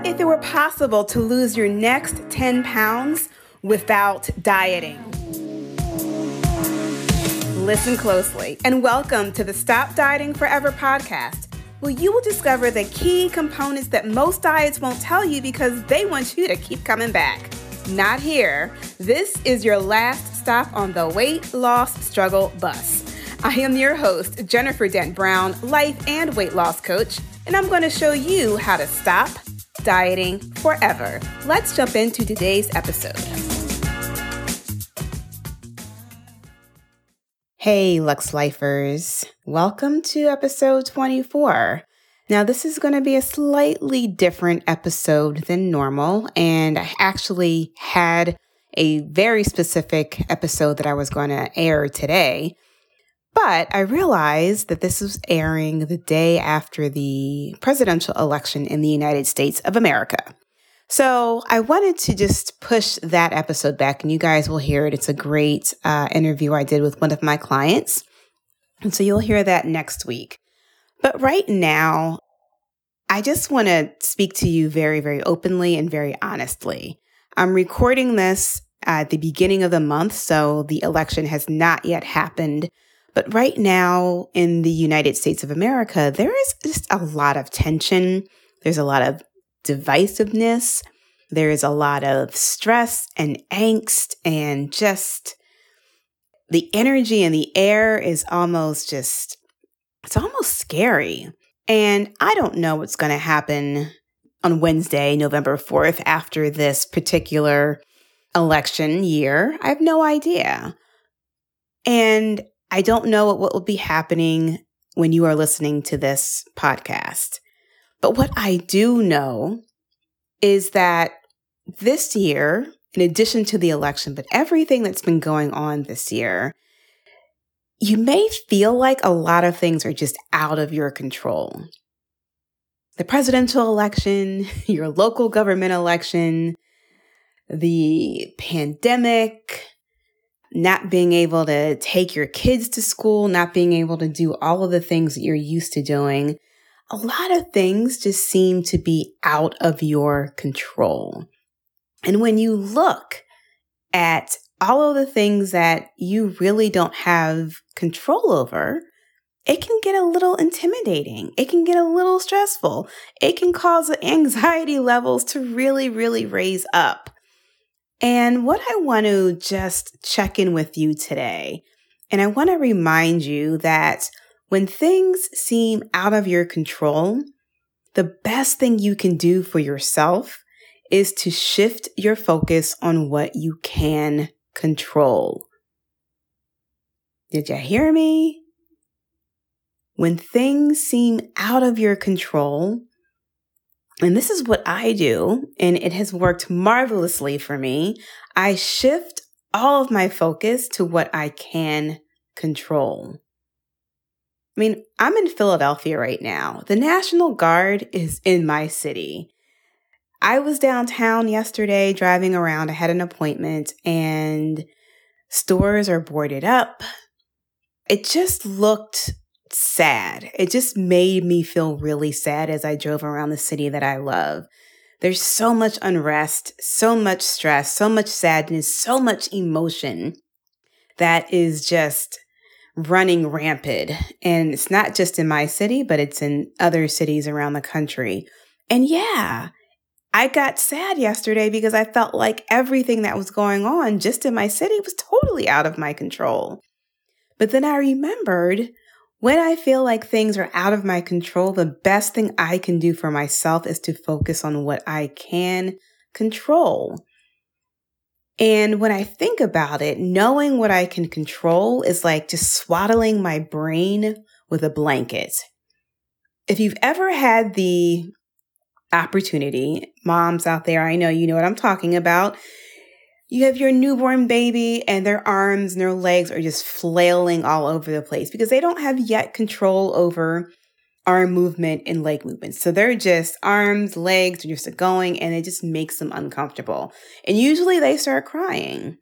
What if it were possible to lose your next 10 pounds without dieting? Listen closely and welcome to the Stop Dieting Forever podcast, where you will discover the key components that most diets won't tell you because they want you to keep coming back. Not here. This is your last stop on the weight loss struggle bus. I am your host, Jennifer Dent Brown, life and weight loss coach, and I'm going to show you how to stop dieting forever. Let's jump into today's episode. Hey, Lux Lifers. Welcome to episode 24. Now, this is going to be a slightly different episode than normal, and I actually had a very specific episode that I was going to air today. But I realized that this was airing the day after the presidential election in the United States of America. So I wanted to just push that episode back, and you guys will hear it. It's a great uh, interview I did with one of my clients. And so you'll hear that next week. But right now, I just want to speak to you very, very openly and very honestly. I'm recording this at the beginning of the month, so the election has not yet happened. But right now in the United States of America, there is just a lot of tension. There's a lot of divisiveness. There is a lot of stress and angst and just the energy in the air is almost just, it's almost scary. And I don't know what's going to happen on Wednesday, November 4th, after this particular election year. I have no idea. And I don't know what will be happening when you are listening to this podcast. But what I do know is that this year, in addition to the election, but everything that's been going on this year, you may feel like a lot of things are just out of your control. The presidential election, your local government election, the pandemic, not being able to take your kids to school, not being able to do all of the things that you're used to doing. A lot of things just seem to be out of your control. And when you look at all of the things that you really don't have control over, it can get a little intimidating. It can get a little stressful. It can cause anxiety levels to really, really raise up. And what I want to just check in with you today, and I want to remind you that when things seem out of your control, the best thing you can do for yourself is to shift your focus on what you can control. Did you hear me? When things seem out of your control, and this is what I do, and it has worked marvelously for me. I shift all of my focus to what I can control. I mean, I'm in Philadelphia right now. The National Guard is in my city. I was downtown yesterday driving around. I had an appointment and stores are boarded up. It just looked sad. It just made me feel really sad as I drove around the city that I love. There's so much unrest, so much stress, so much sadness, so much emotion that is just running rampant. And it's not just in my city, but it's in other cities around the country. And yeah, I got sad yesterday because I felt like everything that was going on just in my city was totally out of my control. But then I remembered when I feel like things are out of my control, the best thing I can do for myself is to focus on what I can control. And when I think about it, knowing what I can control is like just swaddling my brain with a blanket. If you've ever had the opportunity, moms out there, I know you know what I'm talking about you have your newborn baby and their arms and their legs are just flailing all over the place because they don't have yet control over arm movement and leg movement. So they're just arms, legs are just going and it just makes them uncomfortable. And usually they start crying.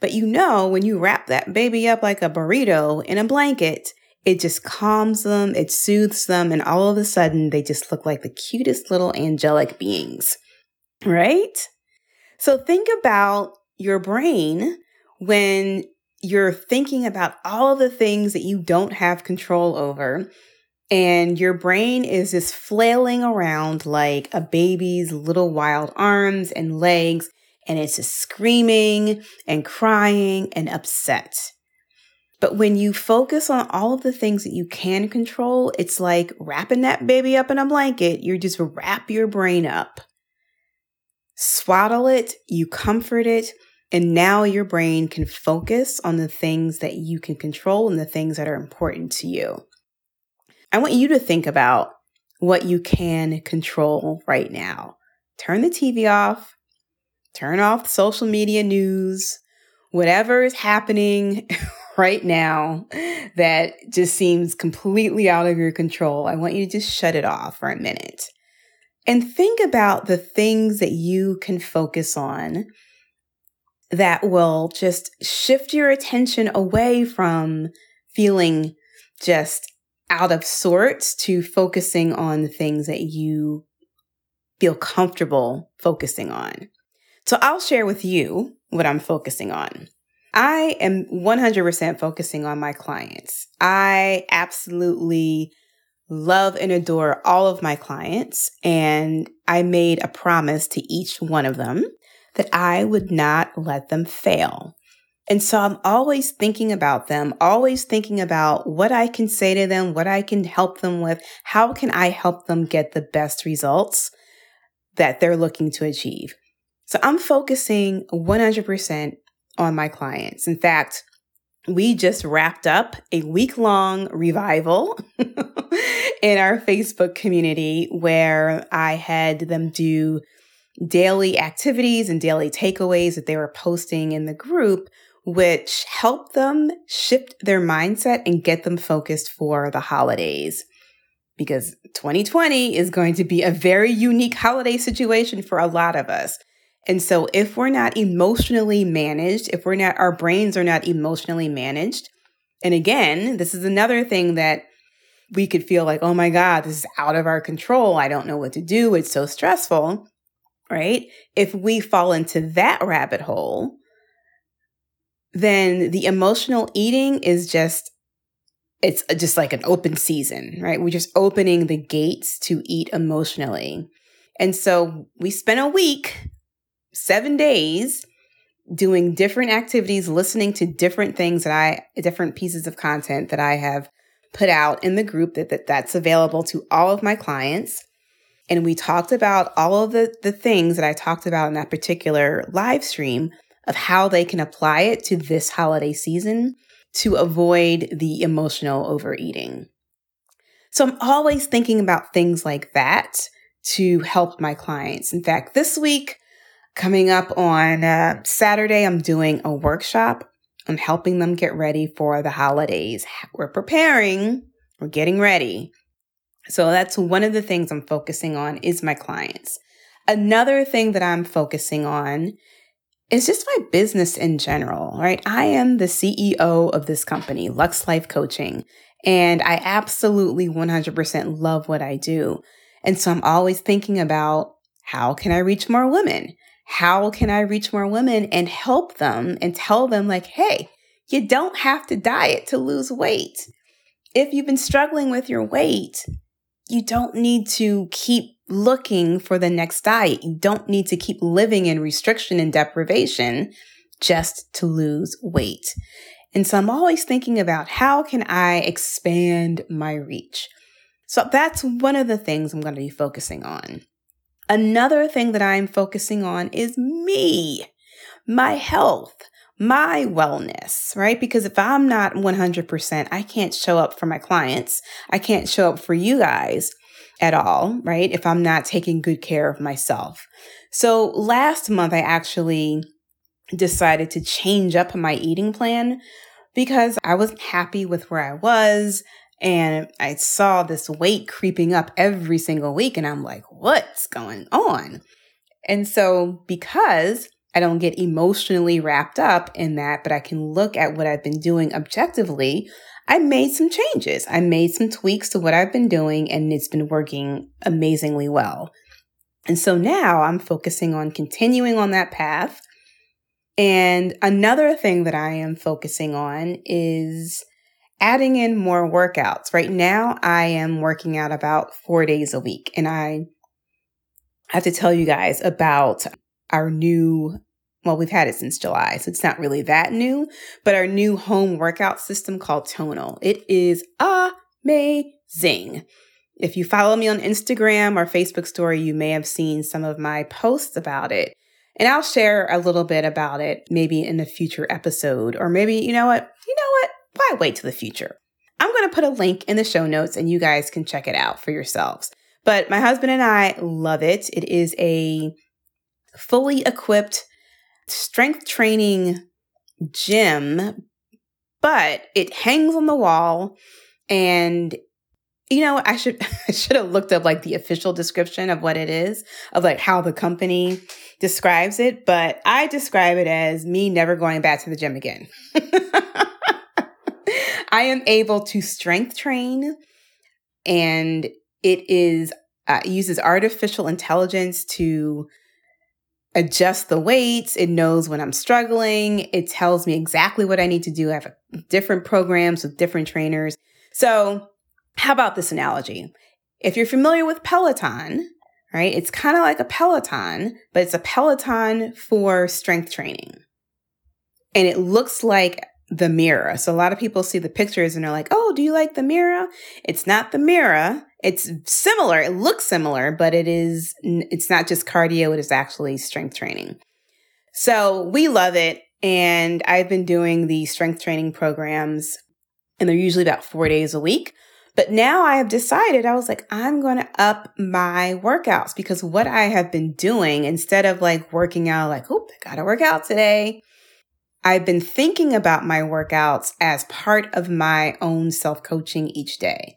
But you know, when you wrap that baby up like a burrito in a blanket, it just calms them, it soothes them, and all of a sudden they just look like the cutest little angelic beings, right? So think about your brain when you're thinking about all the things that you don't have control over. And your brain is just flailing around like a baby's little wild arms and legs, and it's just screaming and crying and upset. But when you focus on all of the things that you can control, it's like wrapping that baby up in a blanket. You just wrap your brain up, swaddle it, you comfort it, and now your brain can focus on the things that you can control and the things that are important to you. I want you to think about what you can control right now. Turn the TV off, turn off social media news, whatever is happening right now that just seems completely out of your control. I want you to just shut it off for a minute and think about the things that you can focus on that will just shift your attention away from feeling just out of sorts to focusing on the things that you feel comfortable focusing on. So I'll share with you what I'm focusing on. I am 100% focusing on my clients. I absolutely love and adore all of my clients, and I made a promise to each one of them that I would not let them fail. And so I'm always thinking about them, always thinking about what I can say to them, what I can help them with, how can I help them get the best results that they're looking to achieve. So I'm focusing 100% on my clients. In fact, we just wrapped up a week long revival in our Facebook community where I had them do daily activities and daily takeaways that they were posting in the group, which helped them shift their mindset and get them focused for the holidays. Because 2020 is going to be a very unique holiday situation for a lot of us. And so if we're not emotionally managed, if we're not, our brains are not emotionally managed, and again, this is another thing that we could feel like, oh my God, this is out of our control. I don't know what to do. It's so stressful right? If we fall into that rabbit hole, then the emotional eating is just it's just like an open season, right? We're just opening the gates to eat emotionally. And so we spent a week, 7 days doing different activities, listening to different things that I different pieces of content that I have put out in the group that, that that's available to all of my clients. And we talked about all of the, the things that I talked about in that particular live stream of how they can apply it to this holiday season to avoid the emotional overeating. So I'm always thinking about things like that to help my clients. In fact, this week, coming up on uh, Saturday, I'm doing a workshop. I'm helping them get ready for the holidays. We're preparing, we're getting ready. So that's one of the things I'm focusing on is my clients. Another thing that I'm focusing on is just my business in general, right? I am the CEO of this company, Lux Life Coaching, and I absolutely 100% love what I do. And so I'm always thinking about how can I reach more women? How can I reach more women and help them and tell them like, Hey, you don't have to diet to lose weight. If you've been struggling with your weight, you don't need to keep looking for the next diet. You don't need to keep living in restriction and deprivation just to lose weight. And so I'm always thinking about how can I expand my reach? So that's one of the things I'm going to be focusing on. Another thing that I'm focusing on is me, my health my wellness, right? Because if I'm not 100%, I can't show up for my clients. I can't show up for you guys at all, right? If I'm not taking good care of myself. So last month, I actually decided to change up my eating plan because I wasn't happy with where I was. And I saw this weight creeping up every single week. And I'm like, what's going on? And so, because I don't get emotionally wrapped up in that, but I can look at what I've been doing objectively. I made some changes. I made some tweaks to what I've been doing and it's been working amazingly well. And so now I'm focusing on continuing on that path. And another thing that I am focusing on is adding in more workouts. Right now, I am working out about four days a week. And I have to tell you guys about our new, well, we've had it since July, so it's not really that new, but our new home workout system called Tonal. It is amazing. If you follow me on Instagram or Facebook story, you may have seen some of my posts about it. And I'll share a little bit about it maybe in a future episode, or maybe, you know what? You know what? Why wait to the future? I'm going to put a link in the show notes and you guys can check it out for yourselves. But my husband and I love it. It is a fully equipped strength training gym, but it hangs on the wall and you know, I should I should have looked up like the official description of what it is, of like how the company describes it, but I describe it as me never going back to the gym again. I am able to strength train and it is uh, uses artificial intelligence to adjust the weights. It knows when I'm struggling. It tells me exactly what I need to do. I have different programs with different trainers. So how about this analogy? If you're familiar with Peloton, right, it's kind of like a Peloton, but it's a Peloton for strength training. And it looks like the mirror. So a lot of people see the pictures and they're like, oh, do you like the mirror?" It's not the mirror. It's similar. It looks similar, but it is, it's not just cardio. It is actually strength training. So we love it. And I've been doing the strength training programs and they're usually about four days a week. But now I have decided, I was like, I'm going to up my workouts because what I have been doing instead of like working out, like, oh, I got to work out today. I've been thinking about my workouts as part of my own self coaching each day.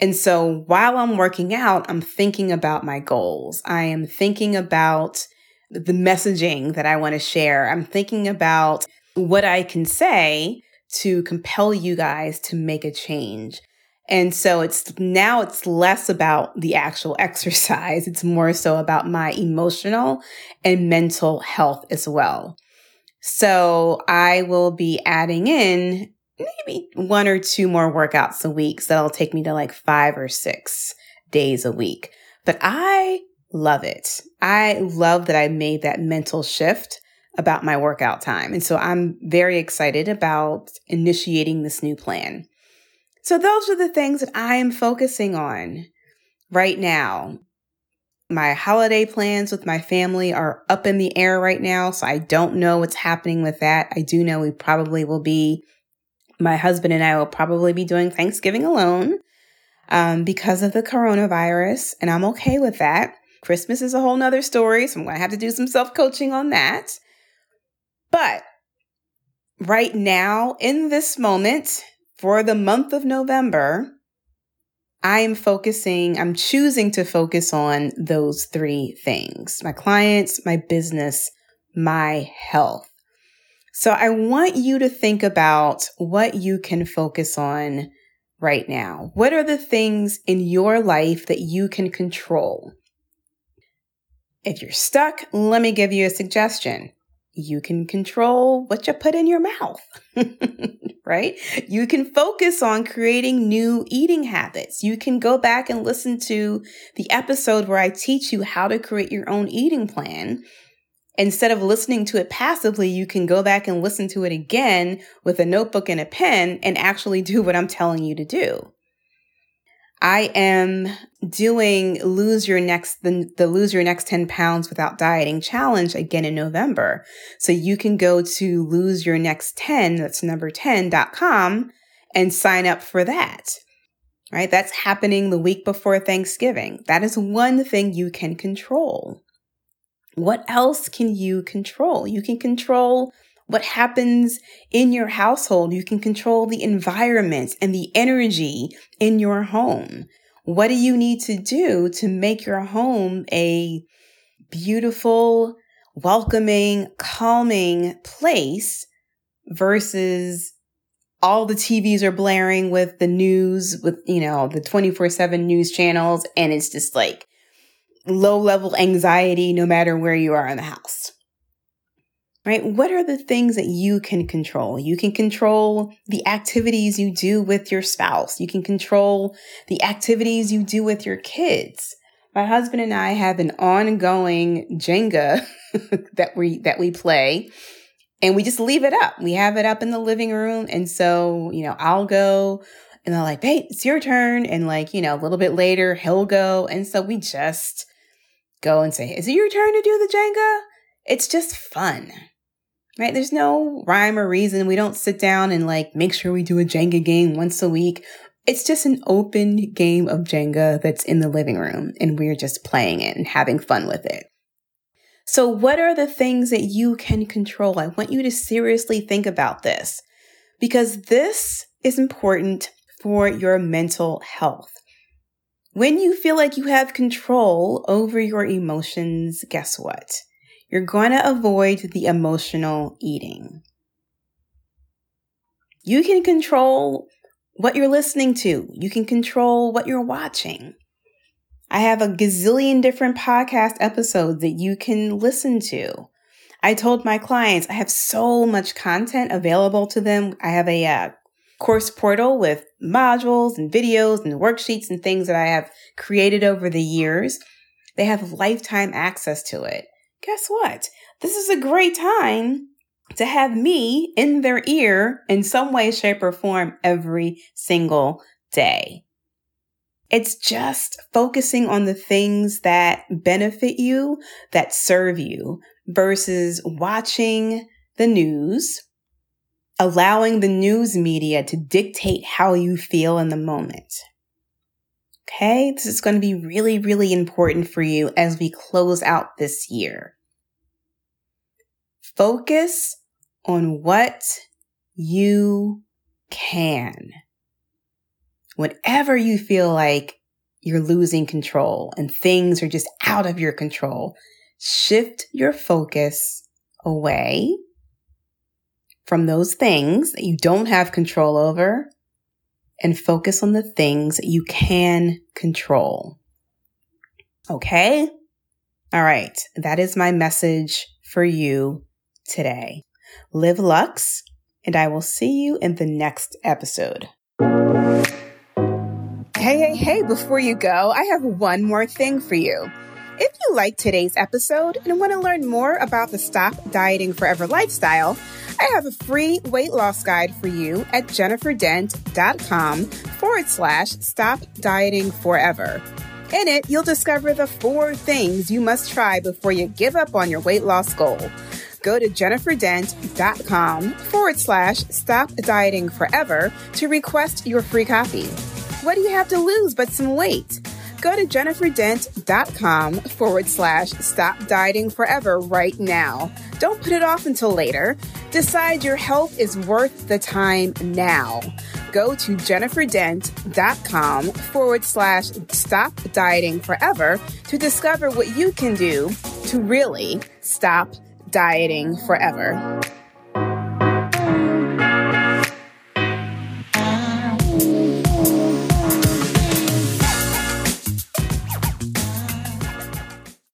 And so while I'm working out, I'm thinking about my goals. I am thinking about the messaging that I want to share. I'm thinking about what I can say to compel you guys to make a change. And so it's now it's less about the actual exercise. It's more so about my emotional and mental health as well. So I will be adding in maybe one or two more workouts a week. So that'll take me to like five or six days a week. But I love it. I love that I made that mental shift about my workout time. And so I'm very excited about initiating this new plan. So those are the things that I am focusing on right now. My holiday plans with my family are up in the air right now, so I don't know what's happening with that. I do know we probably will be, my husband and I will probably be doing Thanksgiving alone um, because of the coronavirus, and I'm okay with that. Christmas is a whole nother story, so I'm going to have to do some self coaching on that. But right now, in this moment, for the month of November, I am focusing, I'm choosing to focus on those three things my clients, my business, my health. So I want you to think about what you can focus on right now. What are the things in your life that you can control? If you're stuck, let me give you a suggestion you can control what you put in your mouth, right? You can focus on creating new eating habits. You can go back and listen to the episode where I teach you how to create your own eating plan. Instead of listening to it passively, you can go back and listen to it again with a notebook and a pen and actually do what I'm telling you to do. I am doing lose your next the, the lose your next 10 pounds without dieting challenge again in November. So you can go to lose your next 10, that's number 10.com and sign up for that. Right? That's happening the week before Thanksgiving. That is one thing you can control. What else can you control? You can control what happens in your household. You can control the environment and the energy in your home. What do you need to do to make your home a beautiful, welcoming, calming place versus all the TVs are blaring with the news, with, you know, the 24 7 news channels. And it's just like low level anxiety no matter where you are in the house. Right? What are the things that you can control? You can control the activities you do with your spouse. You can control the activities you do with your kids. My husband and I have an ongoing Jenga that we that we play and we just leave it up. We have it up in the living room. And so, you know, I'll go and they're like, Hey, it's your turn. And like, you know, a little bit later, he'll go. And so we just go and say, Is it your turn to do the Jenga? It's just fun, right? There's no rhyme or reason. We don't sit down and like make sure we do a Jenga game once a week. It's just an open game of Jenga that's in the living room and we're just playing it and having fun with it. So, what are the things that you can control? I want you to seriously think about this because this is important for your mental health. When you feel like you have control over your emotions, guess what? You're going to avoid the emotional eating. You can control what you're listening to. You can control what you're watching. I have a gazillion different podcast episodes that you can listen to. I told my clients I have so much content available to them. I have a uh, course portal with modules and videos and worksheets and things that I have created over the years. They have lifetime access to it. Guess what? This is a great time to have me in their ear in some way, shape, or form every single day. It's just focusing on the things that benefit you, that serve you, versus watching the news, allowing the news media to dictate how you feel in the moment. Okay, this is going to be really, really important for you as we close out this year. Focus on what you can whenever you feel like you're losing control and things are just out of your control, shift your focus away from those things that you don't have control over and focus on the things that you can control. Okay? All right. That is my message for you today. Live Lux, and I will see you in the next episode. Hey, hey, hey, before you go, I have one more thing for you. If you like today's episode and want to learn more about the Stop Dieting Forever lifestyle, I have a free weight loss guide for you at jenniferdent.com forward slash stop dieting forever. In it, you'll discover the four things you must try before you give up on your weight loss goal. Go to jenniferdent.com forward slash stop dieting forever to request your free copy. What do you have to lose but some weight? Go to jenniferdent.com forward slash stop dieting forever right now. Don't put it off until later. Decide your health is worth the time now. Go to jenniferdent.com forward slash stop dieting forever to discover what you can do to really stop dieting forever.